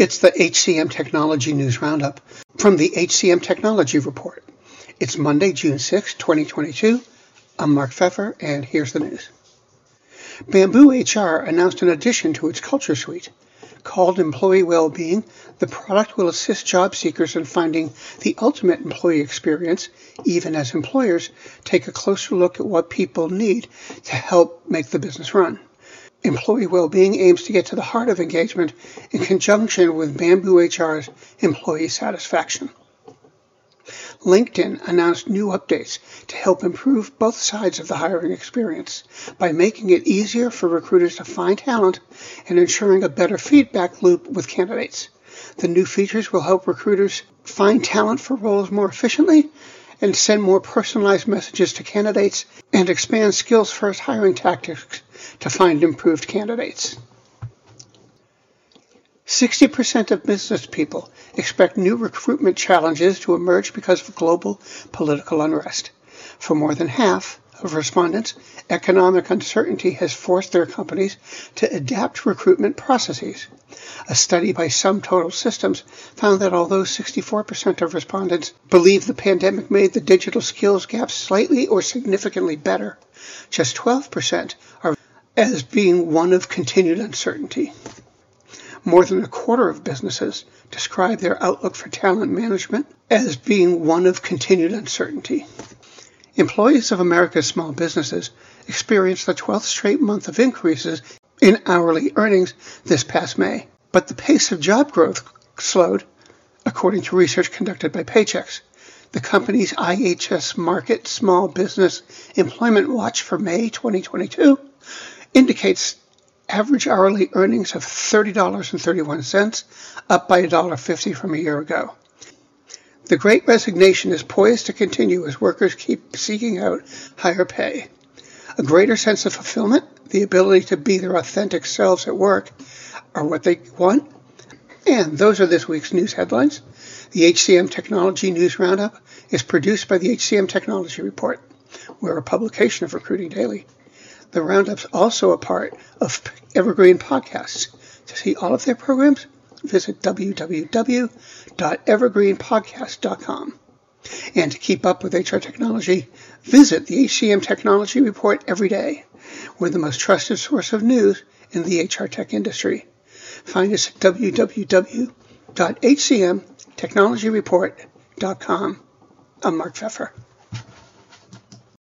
It's the HCM Technology News Roundup from the HCM Technology Report. It's Monday, June 6, 2022. I'm Mark Feffer, and here's the news. Bamboo HR announced an addition to its Culture Suite. Called Employee Wellbeing, the product will assist job seekers in finding the ultimate employee experience, even as employers take a closer look at what people need to help make the business run. Employee well-being aims to get to the heart of engagement in conjunction with Bamboo HR's employee satisfaction. LinkedIn announced new updates to help improve both sides of the hiring experience by making it easier for recruiters to find talent and ensuring a better feedback loop with candidates. The new features will help recruiters find talent for roles more efficiently and send more personalized messages to candidates and expand skills first hiring tactics to find improved candidates. 60% of business people expect new recruitment challenges to emerge because of global political unrest. For more than half of respondents, economic uncertainty has forced their companies to adapt recruitment processes. A study by SumTotal Systems found that although 64% of respondents believe the pandemic made the digital skills gap slightly or significantly better, just 12% are as being one of continued uncertainty. More than a quarter of businesses describe their outlook for talent management as being one of continued uncertainty. Employees of America's small businesses experienced the 12th straight month of increases in hourly earnings this past May, but the pace of job growth slowed, according to research conducted by Paychex. The company's IHS Markit Small Business Employment Watch for May 2022 indicates average hourly earnings of $30.31, up by $1.50 from a year ago. The great resignation is poised to continue as workers keep seeking out higher pay. A greater sense of fulfillment, the ability to be their authentic selves at work, are what they want. And those are this week's news headlines. The HCM Technology News Roundup is produced by the HCM Technology Report. We're a publication of Recruiting Daily. The Roundup's also a part of Evergreen Podcasts. To see all of their programs, visit www.evergreenpodcast.com. And to keep up with HR technology, visit the HCM Technology Report every day. We're the most trusted source of news in the HR tech industry. Find us at www.hcmtechnologyreport.com. I'm Mark Feffer.